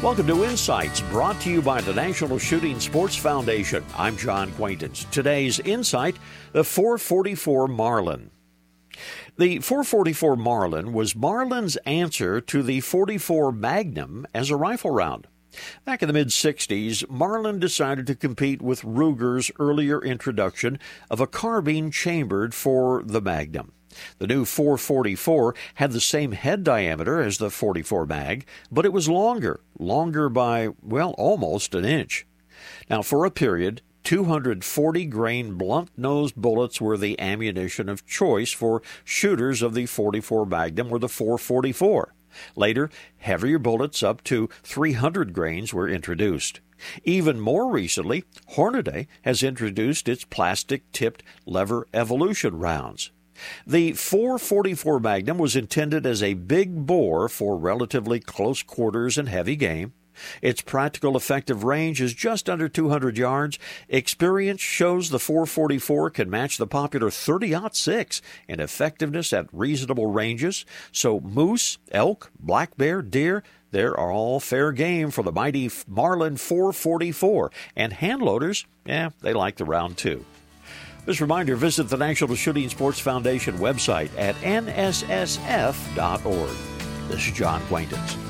Welcome to Insights, brought to you by the National Shooting Sports Foundation. I'm John Quaintance. Today's Insight the 444 Marlin. The 444 Marlin was Marlin's answer to the 44 Magnum as a rifle round. Back in the mid 60s, Marlin decided to compete with Ruger's earlier introduction of a carbine chambered for the Magnum. The new 444 had the same head diameter as the 44 mag, but it was longer, longer by, well, almost an inch. Now, for a period, 240 grain blunt nosed bullets were the ammunition of choice for shooters of the 44 Magnum or the 444. Later, heavier bullets up to 300 grains were introduced. Even more recently, Hornady has introduced its plastic tipped lever evolution rounds. The 444 Magnum was intended as a big bore for relatively close quarters and heavy game. Its practical effective range is just under 200 yards. Experience shows the 444 can match the popular 30-06 in effectiveness at reasonable ranges. So moose, elk, black bear, deer, they're all fair game for the mighty Marlin 444. And handloaders, yeah, they like the round too. This reminder visit the National Shooting Sports Foundation website at nssf.org. This is John Quaintance.